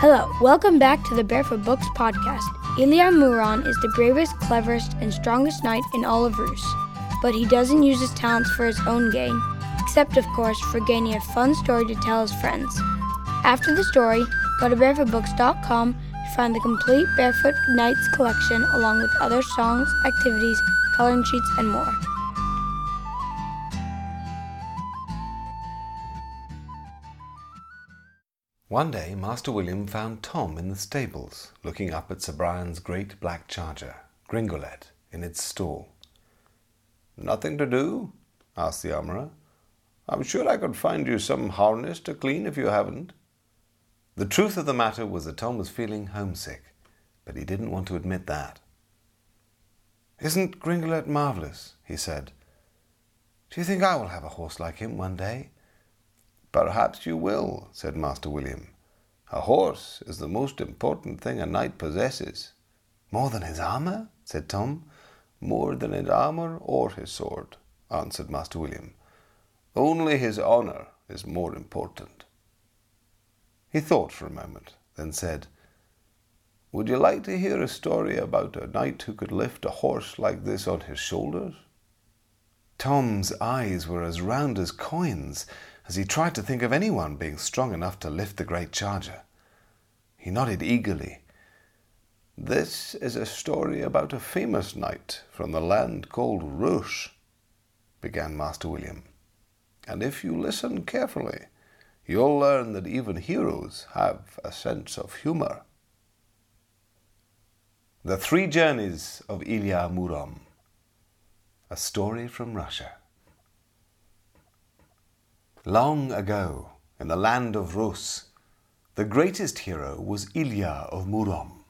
Hello, welcome back to the Barefoot Books podcast. Ilya Murom is the bravest, cleverest, and strongest knight in all of Rus, but he doesn't use his talents for his own gain, except, of course, for gaining a fun story to tell his friends. After the story, go to barefootbooks.com to find the complete Barefoot Knights collection along with other songs, activities, coloring sheets, and more. One day, Master William found Tom in the stables, looking up at Sir Brian's great black charger, Gringolet, in its stall. Nothing to do? asked the armourer. I'm sure I could find you some harness to clean if you haven't. The truth of the matter was that Tom was feeling homesick, but he didn't want to admit that. Isn't Gringolet marvellous? he said. Do you think I will have a horse like him one day? Perhaps you will, said Master William. A horse is the most important thing a knight possesses. More than his armour? said Tom. More than his armour or his sword, answered Master William. Only his honour is more important. He thought for a moment, then said, Would you like to hear a story about a knight who could lift a horse like this on his shoulders? Tom's eyes were as round as coins, as he tried to think of anyone being strong enough to lift the great charger. He nodded eagerly. This is a story about a famous knight from the land called Rus, began Master William. And if you listen carefully, you'll learn that even heroes have a sense of humor. The Three Journeys of Ilya Murom, a story from Russia. Long ago, in the land of Rus, the greatest hero was Ilya of Murom.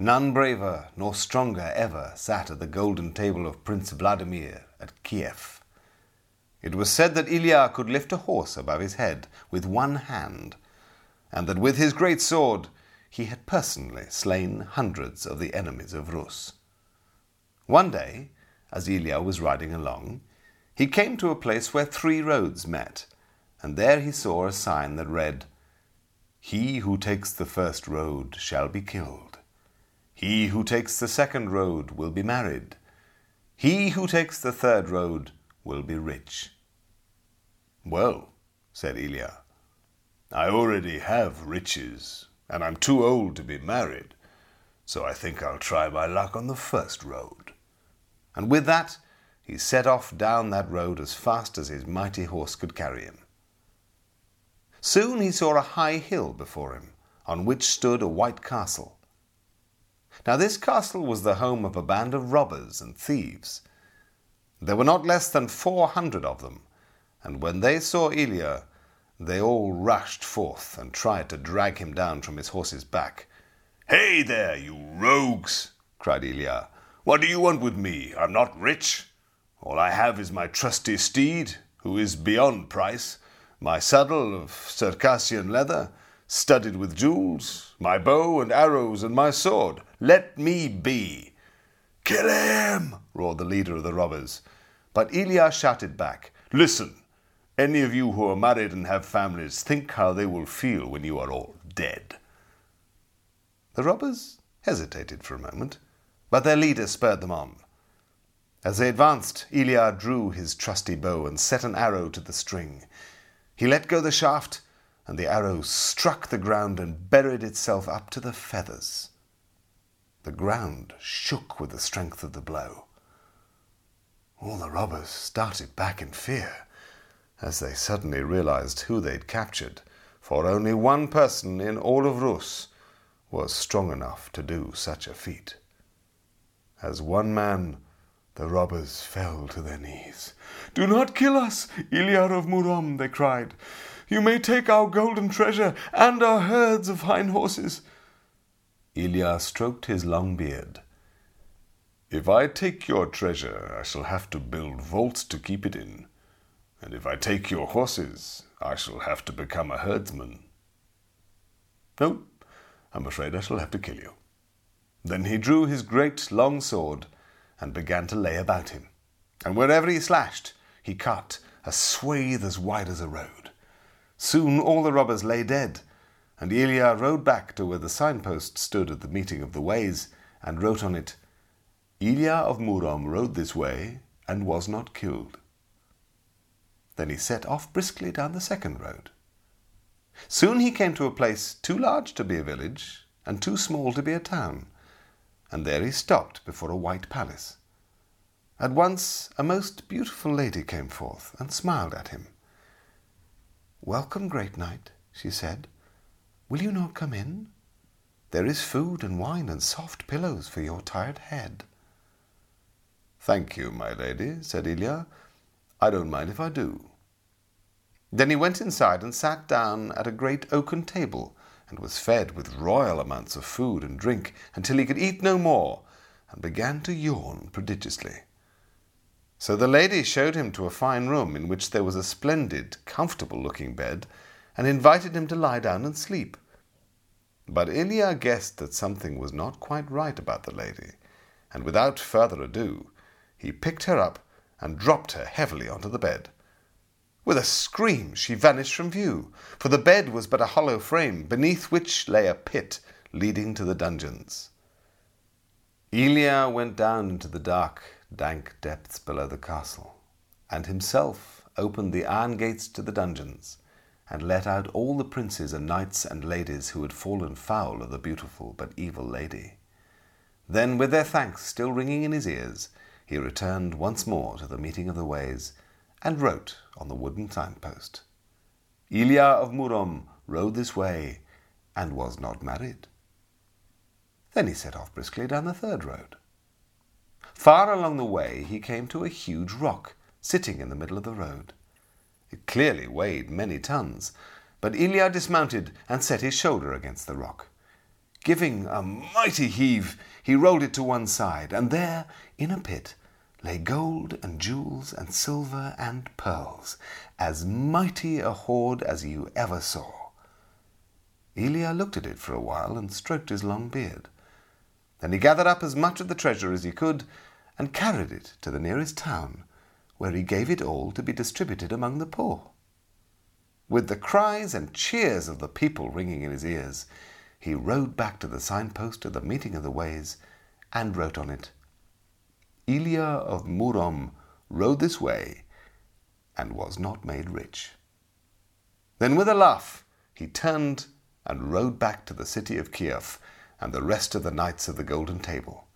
None braver nor stronger ever sat at the golden table of Prince Vladimir at Kiev. It was said that Ilya could lift a horse above his head with one hand, and that with his great sword he had personally slain hundreds of the enemies of Rus. One day, as Ilya was riding along, he came to a place where three roads met, and there he saw a sign that read, He who takes the first road shall be killed. He who takes the second road will be married. He who takes the third road will be rich. Well, said Ilya, I already have riches, and I'm too old to be married, so I think I'll try my luck on the first road. And with that, he set off down that road as fast as his mighty horse could carry him. Soon he saw a high hill before him, on which stood a white castle. Now this castle was the home of a band of robbers and thieves. There were not less than four hundred of them, and when they saw Ilya, they all rushed forth and tried to drag him down from his horse's back. Hey there, you rogues! cried Ilya. What do you want with me? I'm not rich. All I have is my trusty steed, who is beyond price, my saddle of Circassian leather, studded with jewels, my bow and arrows, and my sword. Let me be. Kill him! roared the leader of the robbers. But Ilya shouted back, Listen, any of you who are married and have families, think how they will feel when you are all dead. The robbers hesitated for a moment, but their leader spurred them on. As they advanced, Ilya drew his trusty bow and set an arrow to the string. He let go the shaft, and the arrow struck the ground and buried itself up to the feathers. The ground shook with the strength of the blow. All the robbers started back in fear as they suddenly realized who they'd captured, for only one person in all of Rus was strong enough to do such a feat. As one man, the robbers fell to their knees. Do not kill us, Ilya of Murom, they cried. You may take our golden treasure and our herds of fine horses. Ilya stroked his long beard. If I take your treasure, I shall have to build vaults to keep it in. And if I take your horses, I shall have to become a herdsman. No, I'm afraid I shall have to kill you. Then he drew his great long sword and began to lay about him. And wherever he slashed, he cut a swathe as wide as a road. Soon all the robbers lay dead, and Ilya rode back to where the signpost stood at the meeting of the ways and wrote on it, Ilya of Murom rode this way and was not killed. Then he set off briskly down the second road. Soon he came to a place too large to be a village and too small to be a town, and there he stopped before a white palace. At once a most beautiful lady came forth and smiled at him. Welcome, great knight, she said. Will you not come in? There is food and wine and soft pillows for your tired head. Thank you, my lady, said Ilya. I don't mind if I do. Then he went inside and sat down at a great oaken table, and was fed with royal amounts of food and drink until he could eat no more, and began to yawn prodigiously. So the lady showed him to a fine room in which there was a splendid, comfortable looking bed, and invited him to lie down and sleep. But Ilya guessed that something was not quite right about the lady, and without further ado, he picked her up and dropped her heavily onto the bed. With a scream, she vanished from view, for the bed was but a hollow frame, beneath which lay a pit leading to the dungeons. Ilya went down into the dark, dank depths below the castle, and himself opened the iron gates to the dungeons, and let out all the princes and knights and ladies who had fallen foul of the beautiful but evil lady. Then, with their thanks still ringing in his ears, he returned once more to the meeting of the ways, and wrote on the wooden signpost, Ilya of Murom rode this way, and was not married. Then he set off briskly down the third road. Far along the way he came to a huge rock sitting in the middle of the road. It clearly weighed many tons, but Ilya dismounted and set his shoulder against the rock. Giving a mighty heave, he rolled it to one side, and there, in a pit, lay gold and jewels and silver and pearls, as mighty a hoard as you ever saw. Ilya looked at it for a while and stroked his long beard. Then he gathered up as much of the treasure as he could and carried it to the nearest town, where he gave it all to be distributed among the poor. With the cries and cheers of the people ringing in his ears, he rode back to the signpost of the meeting of the ways and wrote on it, Ilya of Murom rode this way and was not made rich. Then with a laugh he turned and rode back to the city of Kiev and the rest of the knights of the Golden Table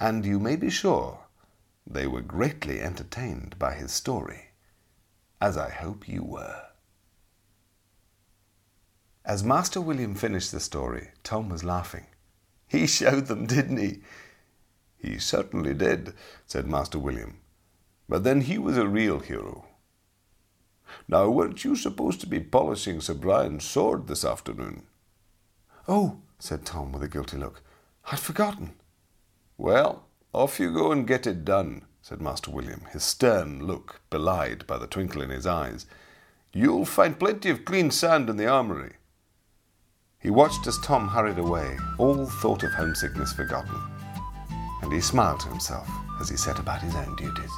and you may be sure they were greatly entertained by his story, as I hope you were. As Master William finished the story, Tom was laughing. He showed them, didn't he? He certainly did, said Master William. But then he was a real hero. Now, weren't you supposed to be polishing Sir Brian's sword this afternoon? Oh, said Tom with a guilty look, I'd forgotten. Well, off you go and get it done, said Master William, his stern look belied by the twinkle in his eyes. You'll find plenty of clean sand in the armory. He watched as Tom hurried away, all thought of homesickness forgotten, and he smiled to himself as he set about his own duties.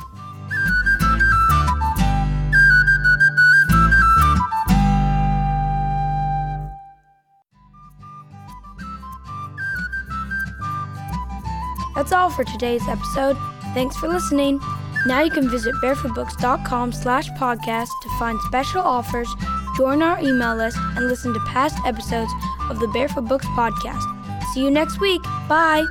That's all for today's episode. Thanks for listening. Now you can visit barefootbooks.com slash podcast to find special offers, join our email list, and listen to past episodes of the Barefoot Books podcast. See you next week. Bye.